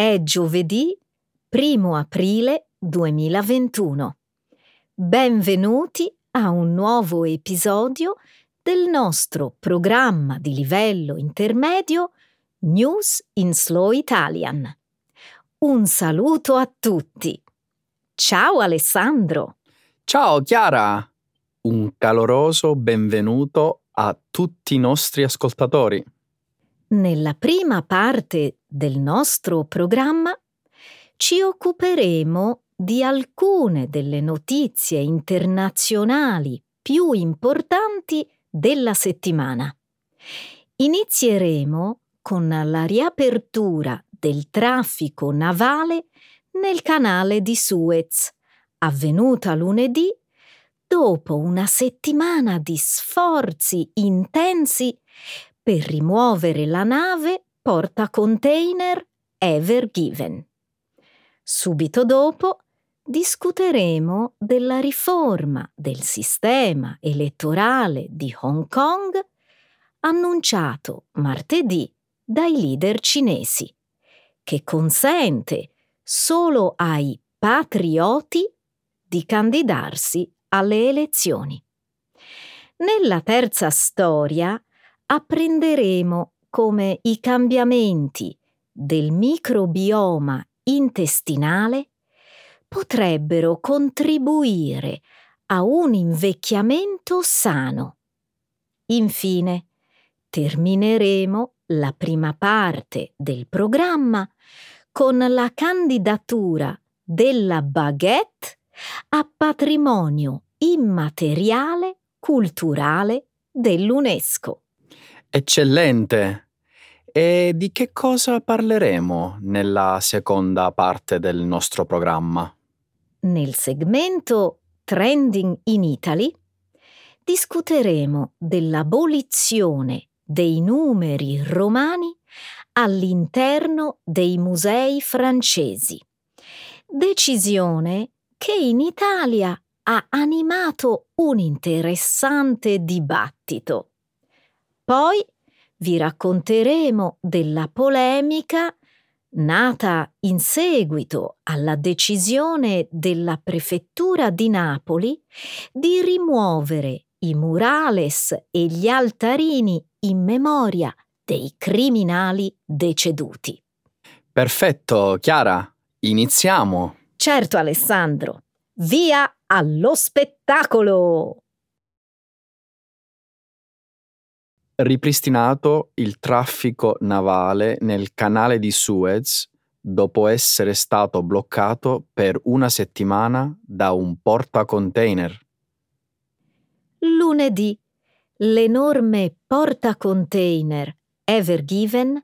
È giovedì 1 aprile 2021. Benvenuti a un nuovo episodio del nostro programma di livello intermedio News in Slow Italian. Un saluto a tutti. Ciao Alessandro. Ciao Chiara. Un caloroso benvenuto a tutti i nostri ascoltatori. Nella prima parte del nostro programma ci occuperemo di alcune delle notizie internazionali più importanti della settimana. Inizieremo con la riapertura del traffico navale nel canale di Suez, avvenuta lunedì dopo una settimana di sforzi intensi per rimuovere la nave porta container Ever Given. Subito dopo discuteremo della riforma del sistema elettorale di Hong Kong annunciato martedì dai leader cinesi, che consente solo ai patrioti di candidarsi alle elezioni. Nella terza storia apprenderemo come i cambiamenti del microbioma intestinale potrebbero contribuire a un invecchiamento sano. Infine, termineremo la prima parte del programma con la candidatura della baguette a patrimonio immateriale culturale dell'UNESCO. Eccellente! E di che cosa parleremo nella seconda parte del nostro programma? Nel segmento Trending in Italy discuteremo dell'abolizione dei numeri romani all'interno dei musei francesi. Decisione che in Italia ha animato un interessante dibattito. Poi vi racconteremo della polemica nata in seguito alla decisione della prefettura di Napoli di rimuovere i murales e gli altarini in memoria dei criminali deceduti. Perfetto, Chiara, iniziamo. Certo, Alessandro. Via allo spettacolo! Ripristinato il traffico navale nel canale di Suez dopo essere stato bloccato per una settimana da un portacontainer. Lunedì l'enorme portacontainer Ever Given,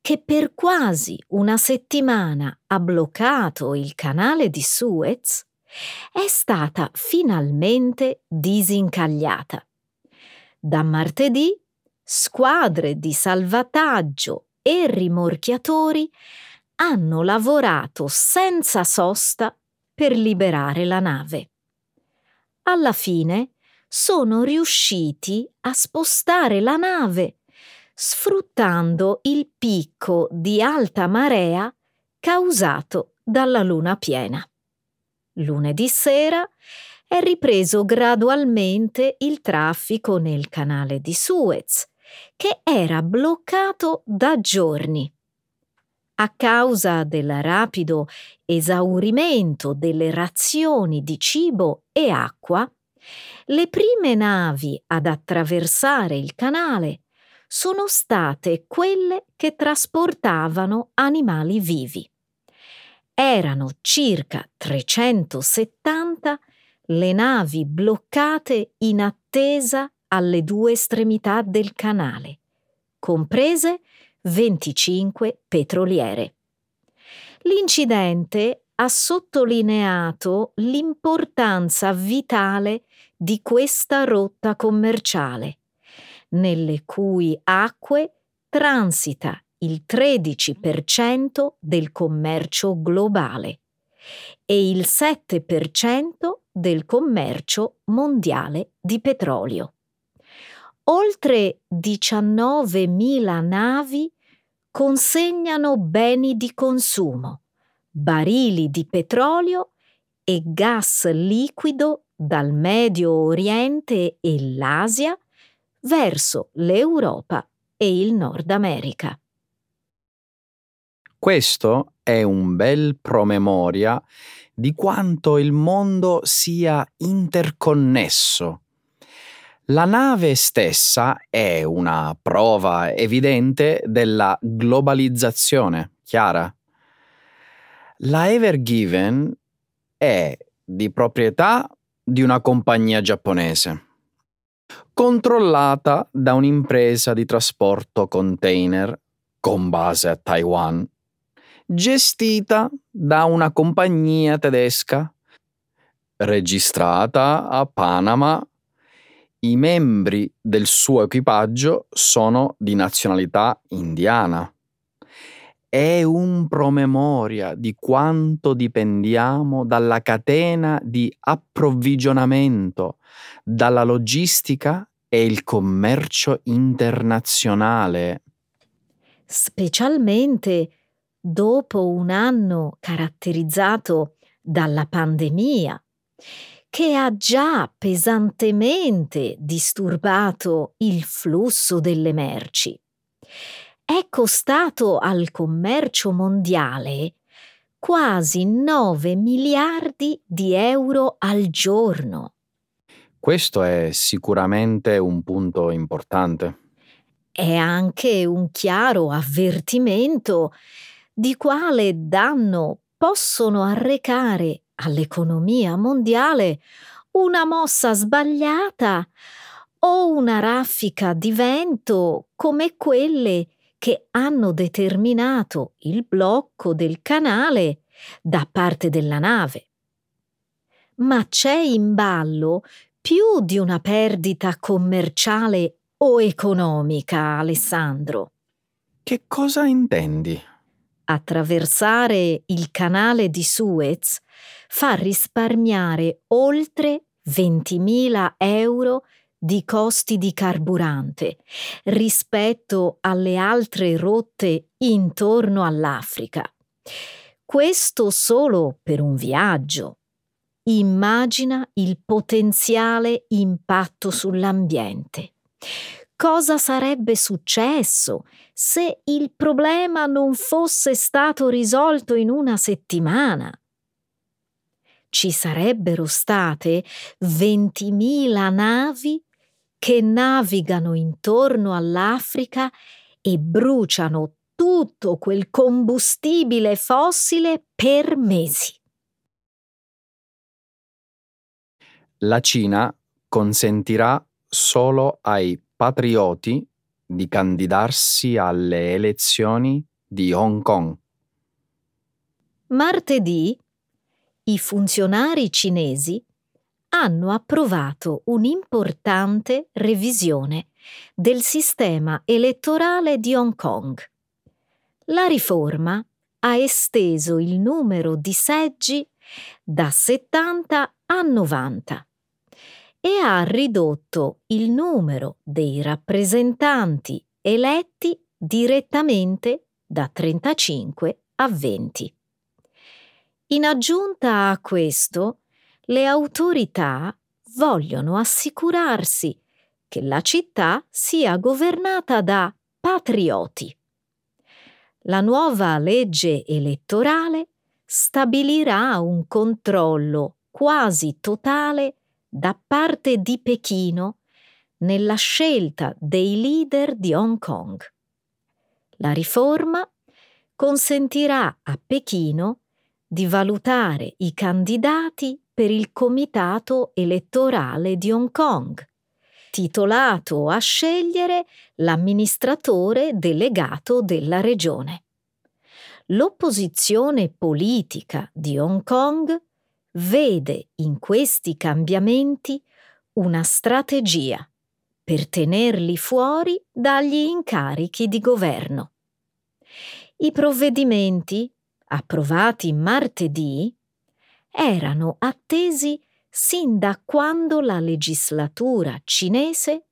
che per quasi una settimana ha bloccato il canale di Suez, è stata finalmente disincagliata. Da martedì squadre di salvataggio e rimorchiatori hanno lavorato senza sosta per liberare la nave. Alla fine sono riusciti a spostare la nave sfruttando il picco di alta marea causato dalla luna piena. Lunedì sera è ripreso gradualmente il traffico nel canale di Suez che era bloccato da giorni. A causa del rapido esaurimento delle razioni di cibo e acqua, le prime navi ad attraversare il canale sono state quelle che trasportavano animali vivi. Erano circa 370 le navi bloccate in attesa alle due estremità del canale, comprese 25 petroliere. L'incidente ha sottolineato l'importanza vitale di questa rotta commerciale, nelle cui acque transita il 13% del commercio globale e il 7% del commercio mondiale di petrolio oltre 19.000 navi consegnano beni di consumo, barili di petrolio e gas liquido dal Medio Oriente e l'Asia verso l'Europa e il Nord America. Questo è un bel promemoria di quanto il mondo sia interconnesso. La nave stessa è una prova evidente della globalizzazione, chiara. La Ever Given è di proprietà di una compagnia giapponese, controllata da un'impresa di trasporto container con base a Taiwan, gestita da una compagnia tedesca, registrata a Panama. I membri del suo equipaggio sono di nazionalità indiana è un promemoria di quanto dipendiamo dalla catena di approvvigionamento, dalla logistica e il commercio internazionale. Specialmente dopo un anno caratterizzato dalla pandemia, che ha già pesantemente disturbato il flusso delle merci è costato al commercio mondiale quasi 9 miliardi di euro al giorno. Questo è sicuramente un punto importante. È anche un chiaro avvertimento di quale danno possono arrecare all'economia mondiale una mossa sbagliata o una raffica di vento come quelle che hanno determinato il blocco del canale da parte della nave. Ma c'è in ballo più di una perdita commerciale o economica, Alessandro. Che cosa intendi? Attraversare il canale di Suez fa risparmiare oltre 20.000 euro di costi di carburante rispetto alle altre rotte intorno all'Africa. Questo solo per un viaggio. Immagina il potenziale impatto sull'ambiente. Cosa sarebbe successo se il problema non fosse stato risolto in una settimana? Ci sarebbero state 20.000 navi che navigano intorno all'Africa e bruciano tutto quel combustibile fossile per mesi. La Cina consentirà solo ai patrioti di candidarsi alle elezioni di Hong Kong. Martedì i funzionari cinesi hanno approvato un'importante revisione del sistema elettorale di Hong Kong. La riforma ha esteso il numero di seggi da 70 a 90 e ha ridotto il numero dei rappresentanti eletti direttamente da 35 a 20. In aggiunta a questo, le autorità vogliono assicurarsi che la città sia governata da patrioti. La nuova legge elettorale stabilirà un controllo quasi totale da parte di Pechino nella scelta dei leader di Hong Kong. La riforma consentirà a Pechino di valutare i candidati per il Comitato elettorale di Hong Kong, titolato a scegliere l'amministratore delegato della regione. L'opposizione politica di Hong Kong vede in questi cambiamenti una strategia per tenerli fuori dagli incarichi di governo. I provvedimenti, approvati martedì, erano attesi sin da quando la legislatura cinese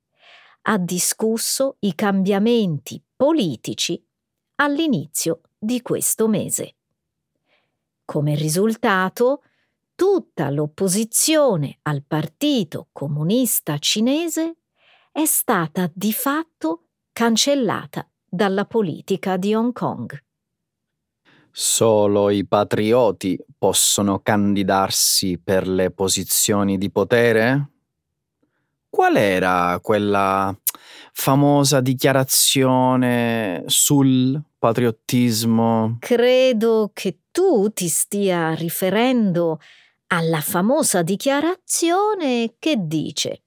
ha discusso i cambiamenti politici all'inizio di questo mese. Come risultato, tutta l'opposizione al Partito Comunista Cinese è stata di fatto cancellata dalla politica di Hong Kong. Solo i patrioti possono candidarsi per le posizioni di potere? Qual era quella famosa dichiarazione sul patriottismo? Credo che tu ti stia riferendo alla famosa dichiarazione che dice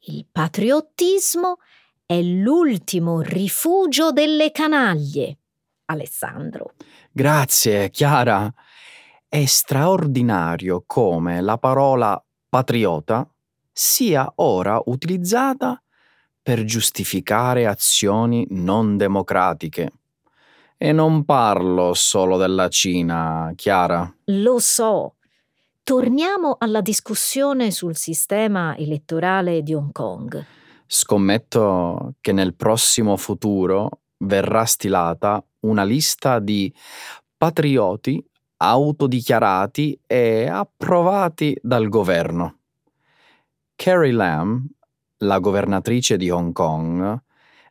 il patriottismo è l'ultimo rifugio delle canaglie. Alessandro. Grazie, Chiara. È straordinario come la parola patriota sia ora utilizzata per giustificare azioni non democratiche. E non parlo solo della Cina, Chiara. Lo so. Torniamo alla discussione sul sistema elettorale di Hong Kong. Scommetto che nel prossimo futuro verrà stilata una lista di patrioti autodichiarati e approvati dal governo. Carrie Lam, la governatrice di Hong Kong,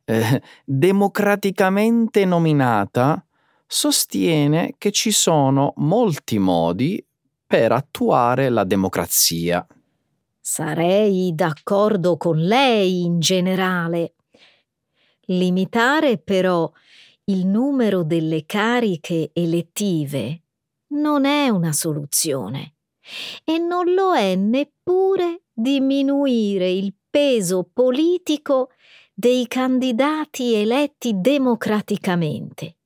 eh, democraticamente nominata, sostiene che ci sono molti modi per attuare la democrazia. Sarei d'accordo con lei in generale. Limitare però il numero delle cariche elettive non è una soluzione e non lo è neppure diminuire il peso politico dei candidati eletti democraticamente,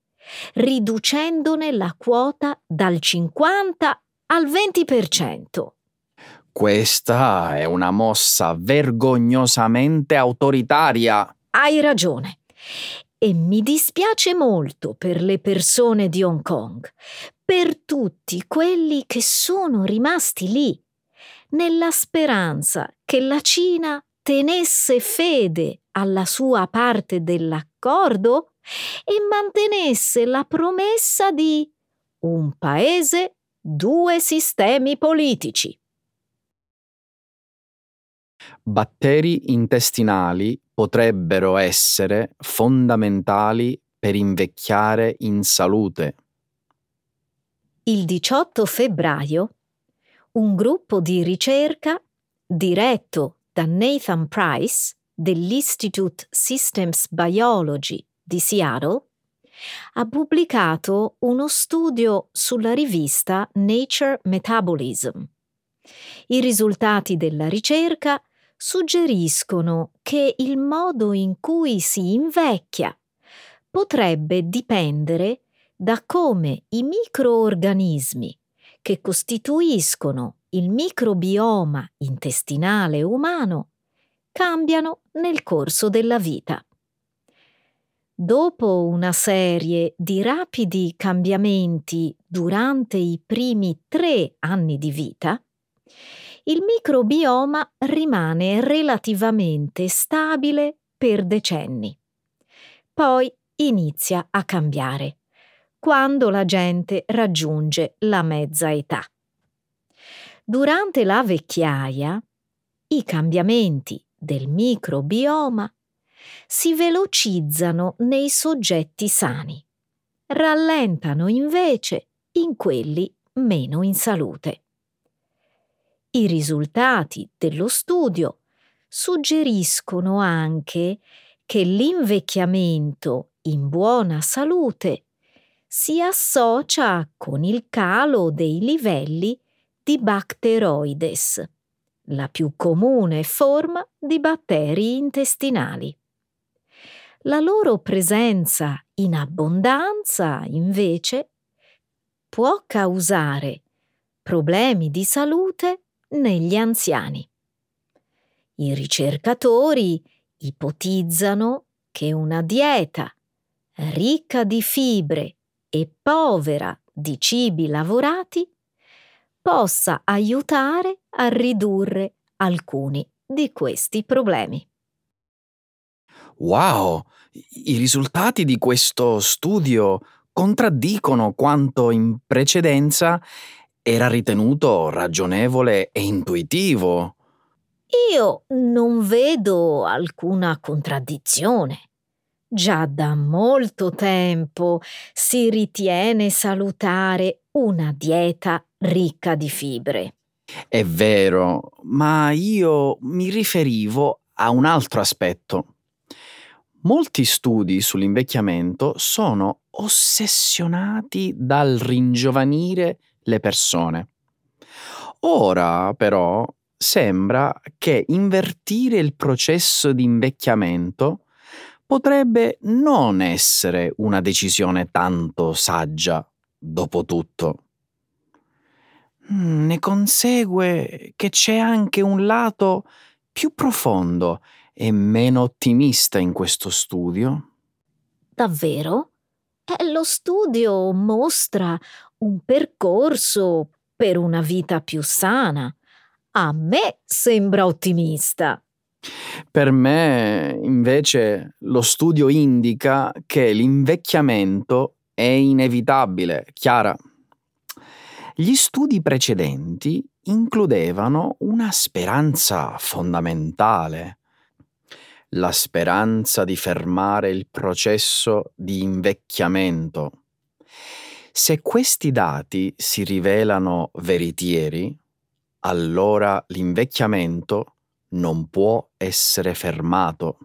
riducendone la quota dal 50 al 20%. Questa è una mossa vergognosamente autoritaria. Hai ragione. E mi dispiace molto per le persone di Hong Kong, per tutti quelli che sono rimasti lì, nella speranza che la Cina tenesse fede alla sua parte dell'accordo e mantenesse la promessa di un paese, due sistemi politici. Batteri intestinali potrebbero essere fondamentali per invecchiare in salute. Il 18 febbraio un gruppo di ricerca diretto da Nathan Price dell'Institute Systems Biology di Seattle ha pubblicato uno studio sulla rivista Nature Metabolism. I risultati della ricerca suggeriscono che il modo in cui si invecchia potrebbe dipendere da come i microorganismi che costituiscono il microbioma intestinale umano cambiano nel corso della vita. Dopo una serie di rapidi cambiamenti durante i primi tre anni di vita, il microbioma rimane relativamente stabile per decenni. Poi inizia a cambiare quando la gente raggiunge la mezza età. Durante la vecchiaia, i cambiamenti del microbioma si velocizzano nei soggetti sani, rallentano invece in quelli meno in salute. I risultati dello studio suggeriscono anche che l'invecchiamento in buona salute si associa con il calo dei livelli di Bacteroides, la più comune forma di batteri intestinali. La loro presenza in abbondanza, invece, può causare problemi di salute negli anziani. I ricercatori ipotizzano che una dieta ricca di fibre e povera di cibi lavorati possa aiutare a ridurre alcuni di questi problemi. Wow! I risultati di questo studio contraddicono quanto in precedenza era ritenuto ragionevole e intuitivo. Io non vedo alcuna contraddizione. Già da molto tempo si ritiene salutare una dieta ricca di fibre. È vero, ma io mi riferivo a un altro aspetto. Molti studi sull'invecchiamento sono ossessionati dal ringiovanire le persone. Ora, però, sembra che invertire il processo di invecchiamento potrebbe non essere una decisione tanto saggia, dopo tutto. Mm, ne consegue che c'è anche un lato più profondo e meno ottimista in questo studio. Davvero? Eh, lo studio mostra un percorso per una vita più sana. A me sembra ottimista. Per me, invece, lo studio indica che l'invecchiamento è inevitabile, Chiara. Gli studi precedenti includevano una speranza fondamentale, la speranza di fermare il processo di invecchiamento. Se questi dati si rivelano veritieri, allora l'invecchiamento non può essere fermato.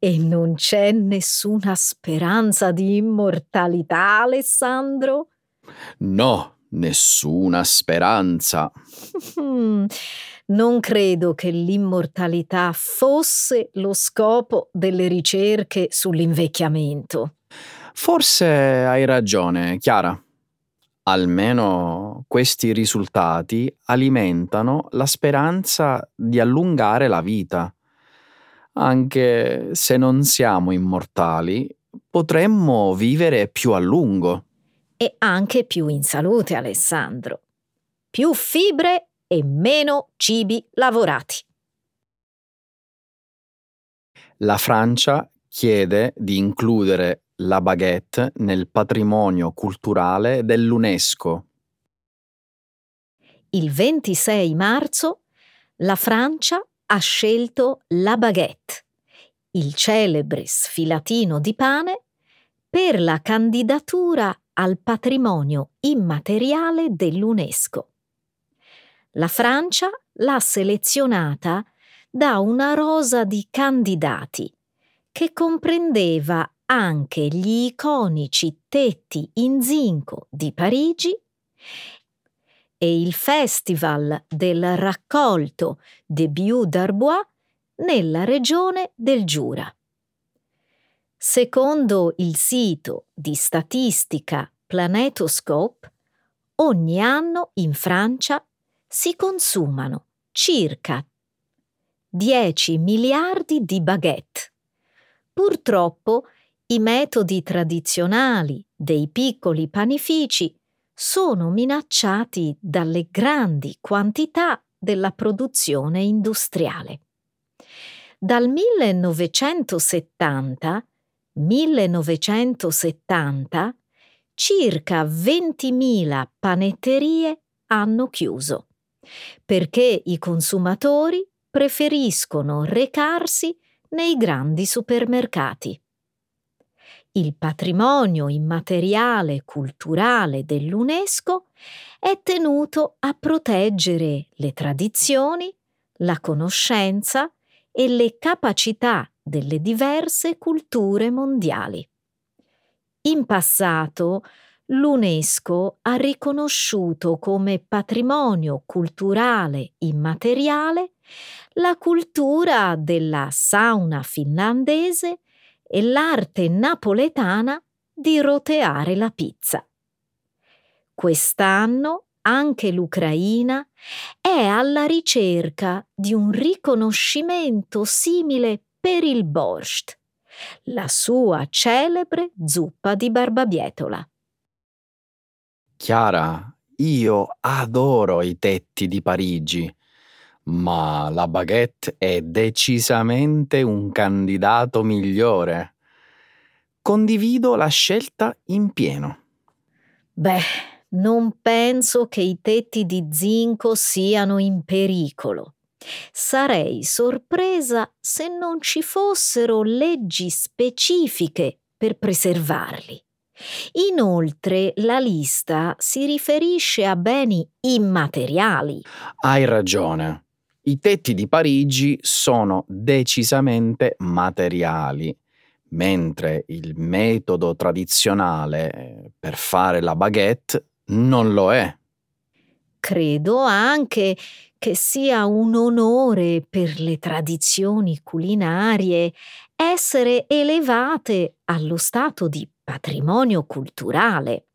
E non c'è nessuna speranza di immortalità, Alessandro? No, nessuna speranza. non credo che l'immortalità fosse lo scopo delle ricerche sull'invecchiamento. Forse hai ragione, Chiara. Almeno questi risultati alimentano la speranza di allungare la vita. Anche se non siamo immortali, potremmo vivere più a lungo. E anche più in salute, Alessandro. Più fibre e meno cibi lavorati. La Francia chiede di includere la baguette nel patrimonio culturale dell'UNESCO. Il 26 marzo la Francia ha scelto la baguette, il celebre sfilatino di pane, per la candidatura al patrimonio immateriale dell'UNESCO. La Francia l'ha selezionata da una rosa di candidati che comprendeva anche gli iconici tetti in zinco di Parigi e il Festival del raccolto de Bieux d'Arbois nella regione del Giura. Secondo il sito di statistica Planetoscope, ogni anno in Francia si consumano circa 10 miliardi di baguette. Purtroppo i metodi tradizionali dei piccoli panifici sono minacciati dalle grandi quantità della produzione industriale. Dal 1970, 1970 circa 20.000 panetterie hanno chiuso perché i consumatori preferiscono recarsi nei grandi supermercati il patrimonio immateriale culturale dell'UNESCO è tenuto a proteggere le tradizioni, la conoscenza e le capacità delle diverse culture mondiali. In passato l'UNESCO ha riconosciuto come patrimonio culturale immateriale la cultura della sauna finlandese e l'arte napoletana di roteare la pizza. Quest'anno anche l'Ucraina è alla ricerca di un riconoscimento simile per il borscht, la sua celebre zuppa di barbabietola. Chiara, io adoro i tetti di Parigi ma la baguette è decisamente un candidato migliore. condivido la scelta in pieno. Beh, non penso che i tetti di zinco siano in pericolo. Sarei sorpresa se non ci fossero leggi specifiche per preservarli. Inoltre la lista si riferisce a beni immateriali. Hai ragione. I tetti di Parigi sono decisamente materiali, mentre il metodo tradizionale eh, per fare la baguette non lo è. Credo anche che sia un onore per le tradizioni culinarie essere elevate allo stato di patrimonio culturale.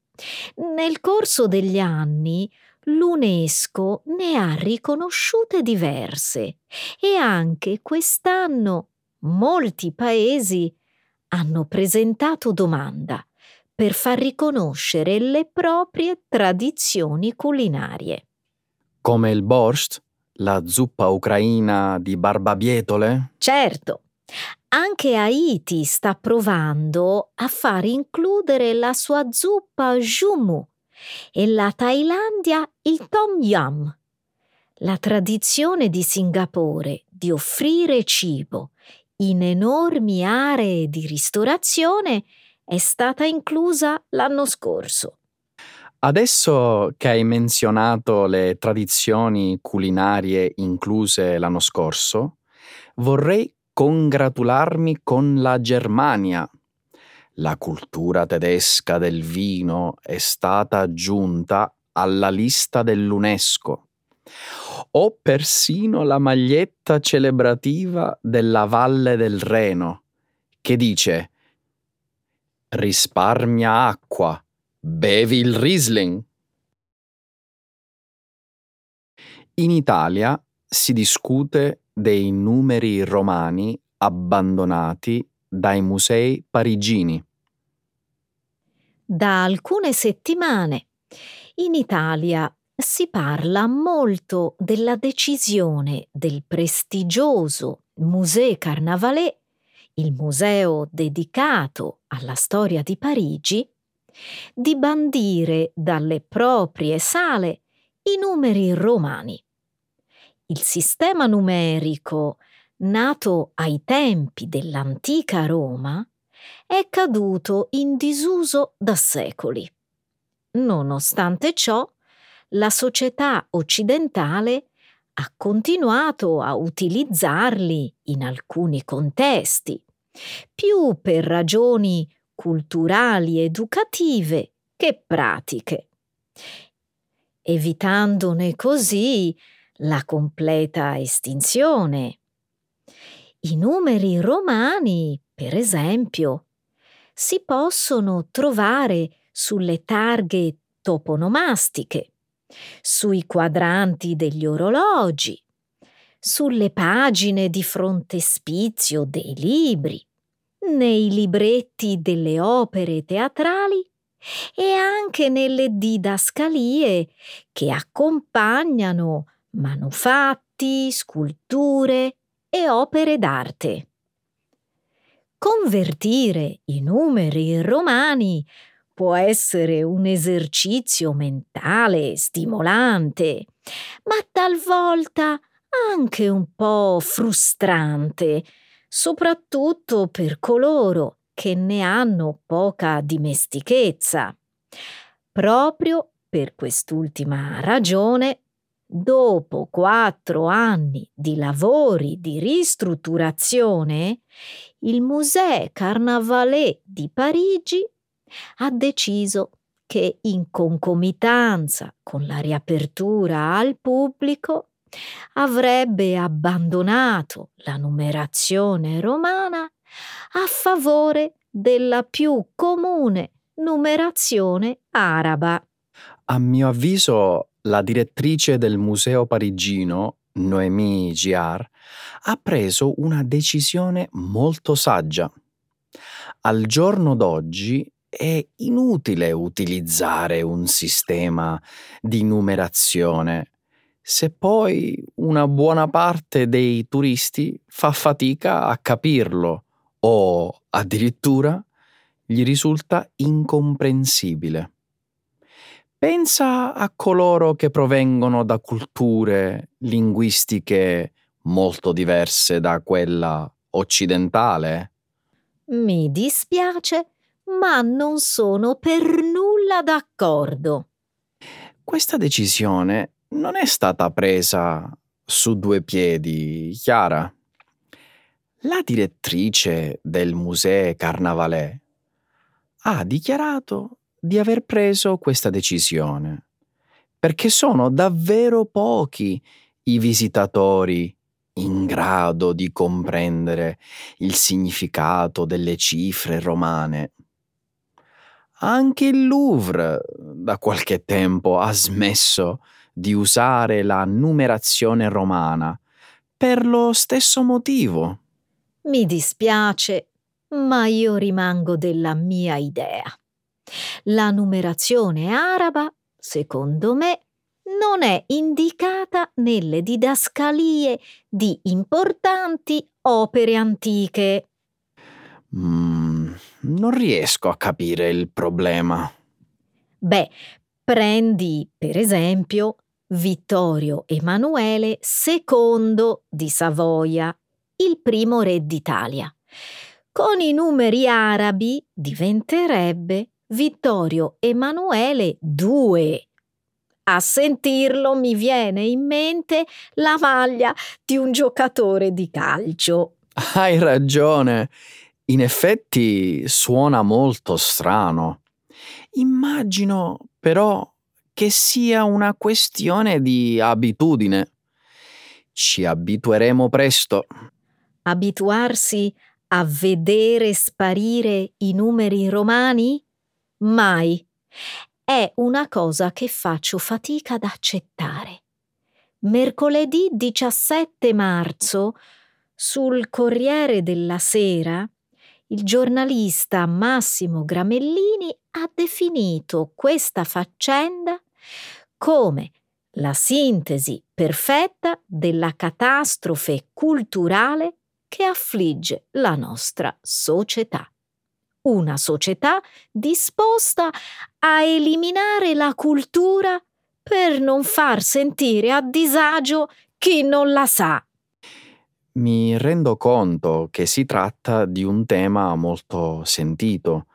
Nel corso degli anni l'UNESCO ne ha riconosciute diverse e anche quest'anno molti paesi hanno presentato domanda per far riconoscere le proprie tradizioni culinarie. Come il borscht, la zuppa ucraina di barbabietole? Certo. Anche Haiti sta provando a far includere la sua zuppa jumu e la Thailandia il tom yum. La tradizione di Singapore di offrire cibo in enormi aree di ristorazione è stata inclusa l'anno scorso. Adesso che hai menzionato le tradizioni culinarie incluse l'anno scorso, vorrei congratularmi con la Germania. La cultura tedesca del vino è stata aggiunta alla lista dell'UNESCO. Ho persino la maglietta celebrativa della Valle del Reno, che dice Risparmia acqua, bevi il Riesling. In Italia si discute dei numeri romani abbandonati dai musei parigini. Da alcune settimane in Italia si parla molto della decisione del prestigioso Musée Carnavalet, il museo dedicato alla storia di Parigi, di bandire dalle proprie sale i numeri romani. Il sistema numerico, nato ai tempi dell'antica Roma, è caduto in disuso da secoli. Nonostante ciò, la società occidentale ha continuato a utilizzarli in alcuni contesti, più per ragioni culturali educative che pratiche, evitandone così la completa estinzione. I numeri romani, per esempio, si possono trovare sulle targhe toponomastiche, sui quadranti degli orologi, sulle pagine di frontespizio dei libri, nei libretti delle opere teatrali e anche nelle didascalie che accompagnano manufatti, sculture e opere d'arte. Convertire i numeri romani può essere un esercizio mentale stimolante, ma talvolta anche un po' frustrante, soprattutto per coloro che ne hanno poca dimestichezza. Proprio per quest'ultima ragione, dopo quattro anni di lavori di ristrutturazione, il Musée Carnavalet di Parigi ha deciso che in concomitanza con la riapertura al pubblico avrebbe abbandonato la numerazione romana a favore della più comune numerazione araba. A mio avviso, la direttrice del museo parigino, Noémie Giard, ha preso una decisione molto saggia. Al giorno d'oggi è inutile utilizzare un sistema di numerazione se poi una buona parte dei turisti fa fatica a capirlo o addirittura gli risulta incomprensibile. Pensa a coloro che provengono da culture linguistiche molto diverse da quella occidentale. Mi dispiace, ma non sono per nulla d'accordo. Questa decisione non è stata presa su due piedi, Chiara. La direttrice del Musée Carnavalet ha dichiarato di aver preso questa decisione perché sono davvero pochi i visitatori in grado di comprendere il significato delle cifre romane. Anche il Louvre da qualche tempo ha smesso di usare la numerazione romana per lo stesso motivo. Mi dispiace, ma io rimango della mia idea. La numerazione araba, secondo me, non è indicata nelle didascalie di importanti opere antiche. Mm, non riesco a capire il problema. Beh, prendi per esempio Vittorio Emanuele II di Savoia, il primo re d'Italia. Con i numeri arabi diventerebbe Vittorio Emanuele II. A sentirlo mi viene in mente la maglia di un giocatore di calcio. Hai ragione. In effetti suona molto strano. Immagino però che sia una questione di abitudine. Ci abitueremo presto. Abituarsi a vedere sparire i numeri romani? Mai. È una cosa che faccio fatica ad accettare. Mercoledì 17 marzo, sul Corriere della Sera, il giornalista Massimo Gramellini ha definito questa faccenda come la sintesi perfetta della catastrofe culturale che affligge la nostra società. Una società disposta a eliminare la cultura per non far sentire a disagio chi non la sa. Mi rendo conto che si tratta di un tema molto sentito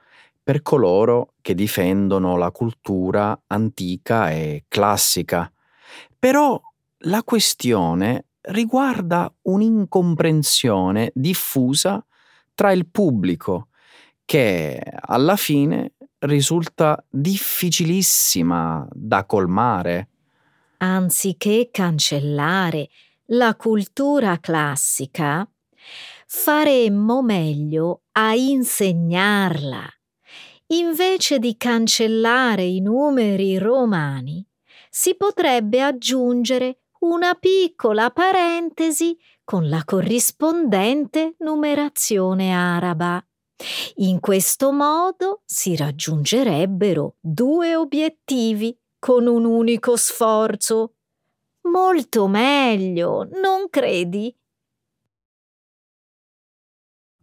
per coloro che difendono la cultura antica e classica. Però la questione riguarda un'incomprensione diffusa tra il pubblico che alla fine risulta difficilissima da colmare. Anziché cancellare la cultura classica, faremmo meglio a insegnarla. Invece di cancellare i numeri romani, si potrebbe aggiungere una piccola parentesi con la corrispondente numerazione araba. In questo modo si raggiungerebbero due obiettivi con un unico sforzo. Molto meglio, non credi?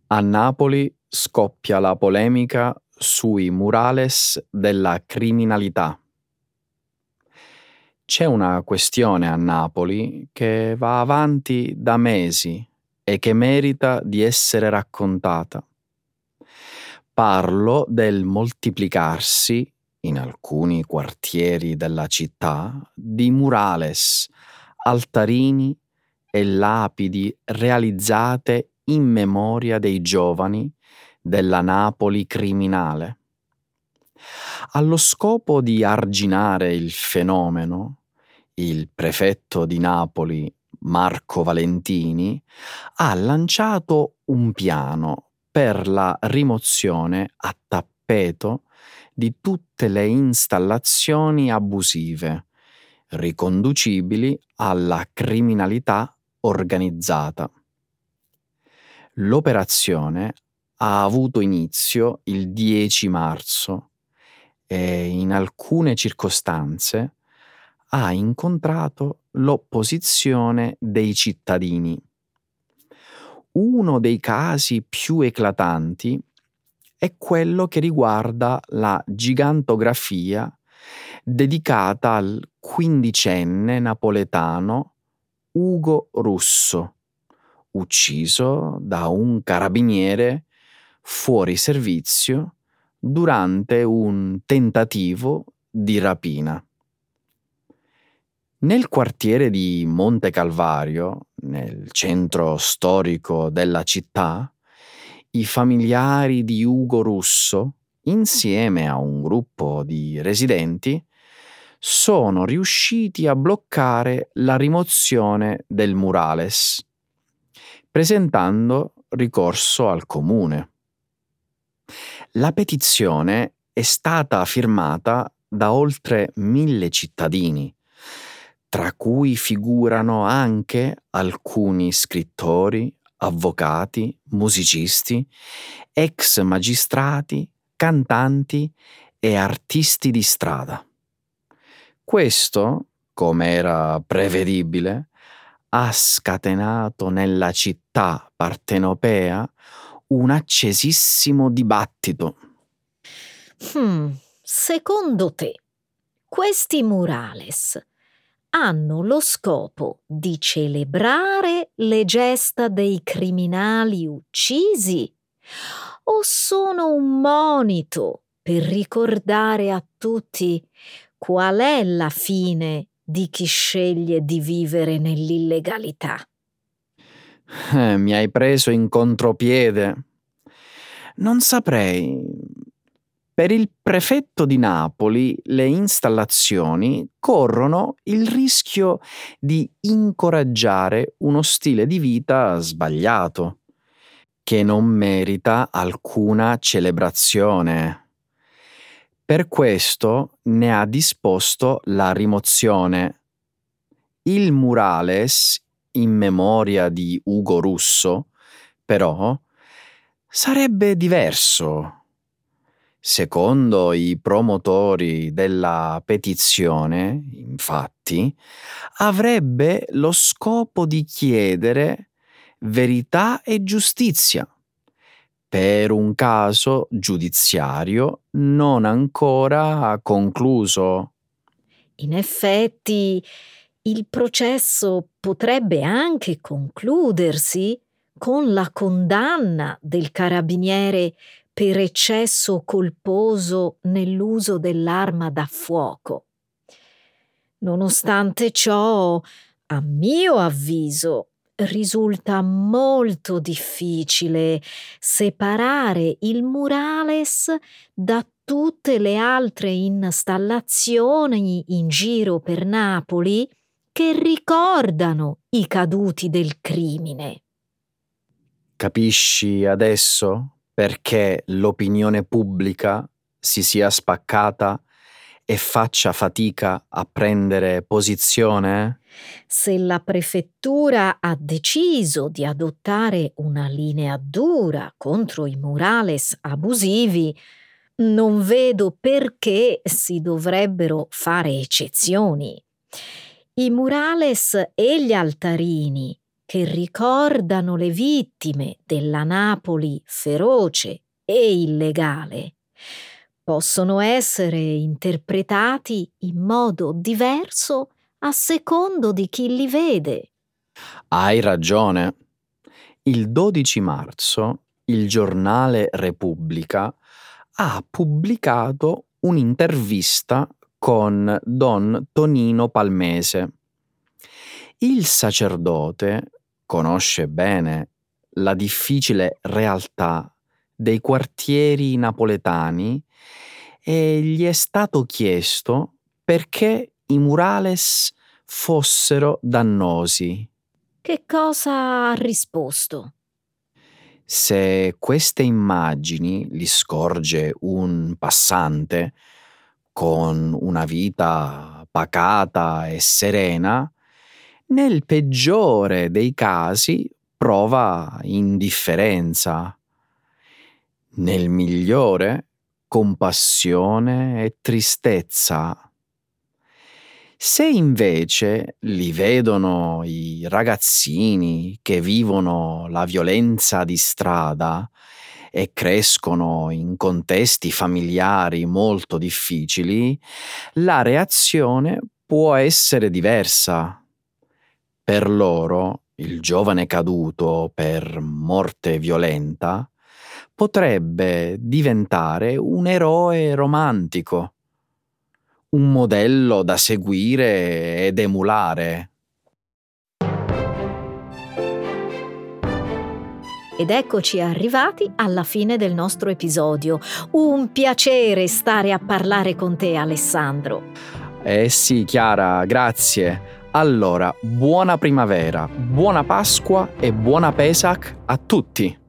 A Napoli scoppia la polemica sui murales della criminalità. C'è una questione a Napoli che va avanti da mesi e che merita di essere raccontata. Parlo del moltiplicarsi, in alcuni quartieri della città, di murales, altarini e lapidi realizzate in memoria dei giovani della Napoli criminale. Allo scopo di arginare il fenomeno, il prefetto di Napoli, Marco Valentini, ha lanciato un piano per la rimozione a tappeto di tutte le installazioni abusive riconducibili alla criminalità organizzata. L'operazione ha avuto inizio il 10 marzo e in alcune circostanze ha incontrato l'opposizione dei cittadini. Uno dei casi più eclatanti è quello che riguarda la gigantografia dedicata al quindicenne napoletano Ugo Russo, ucciso da un carabiniere fuori servizio durante un tentativo di rapina. Nel quartiere di Monte Calvario, nel centro storico della città, i familiari di Ugo Russo, insieme a un gruppo di residenti, sono riusciti a bloccare la rimozione del murales, presentando ricorso al comune. La petizione è stata firmata da oltre mille cittadini, tra cui figurano anche alcuni scrittori, avvocati, musicisti, ex magistrati, cantanti e artisti di strada. Questo, come era prevedibile, ha scatenato nella città partenopea un accesissimo dibattito. Hmm, secondo te, questi murales hanno lo scopo di celebrare le gesta dei criminali uccisi o sono un monito per ricordare a tutti qual è la fine di chi sceglie di vivere nell'illegalità? Eh, mi hai preso in contropiede. Non saprei. Per il prefetto di Napoli le installazioni corrono il rischio di incoraggiare uno stile di vita sbagliato, che non merita alcuna celebrazione. Per questo ne ha disposto la rimozione. Il murales in memoria di Ugo Russo, però, sarebbe diverso Secondo i promotori della petizione, infatti, avrebbe lo scopo di chiedere verità e giustizia per un caso giudiziario non ancora concluso. In effetti, il processo potrebbe anche concludersi con la condanna del carabiniere per eccesso colposo nell'uso dell'arma da fuoco. Nonostante ciò, a mio avviso, risulta molto difficile separare il murales da tutte le altre installazioni in giro per Napoli che ricordano i caduti del crimine. Capisci adesso perché l'opinione pubblica si sia spaccata e faccia fatica a prendere posizione? Se la prefettura ha deciso di adottare una linea dura contro i murales abusivi, non vedo perché si dovrebbero fare eccezioni. I murales e gli altarini che ricordano le vittime della Napoli feroce e illegale possono essere interpretati in modo diverso a secondo di chi li vede. Hai ragione. Il 12 marzo il giornale Repubblica ha pubblicato un'intervista con Don Tonino Palmese. Il sacerdote conosce bene la difficile realtà dei quartieri napoletani e gli è stato chiesto perché i murales fossero dannosi. Che cosa ha risposto? Se queste immagini li scorge un passante con una vita pacata e serena, nel peggiore dei casi prova indifferenza, nel migliore compassione e tristezza. Se invece li vedono i ragazzini che vivono la violenza di strada e crescono in contesti familiari molto difficili, la reazione può essere diversa. Per loro, il giovane caduto per morte violenta potrebbe diventare un eroe romantico, un modello da seguire ed emulare. Ed eccoci arrivati alla fine del nostro episodio. Un piacere stare a parlare con te Alessandro. Eh sì, Chiara, grazie. Allora, buona primavera, buona Pasqua e buona Pesach a tutti!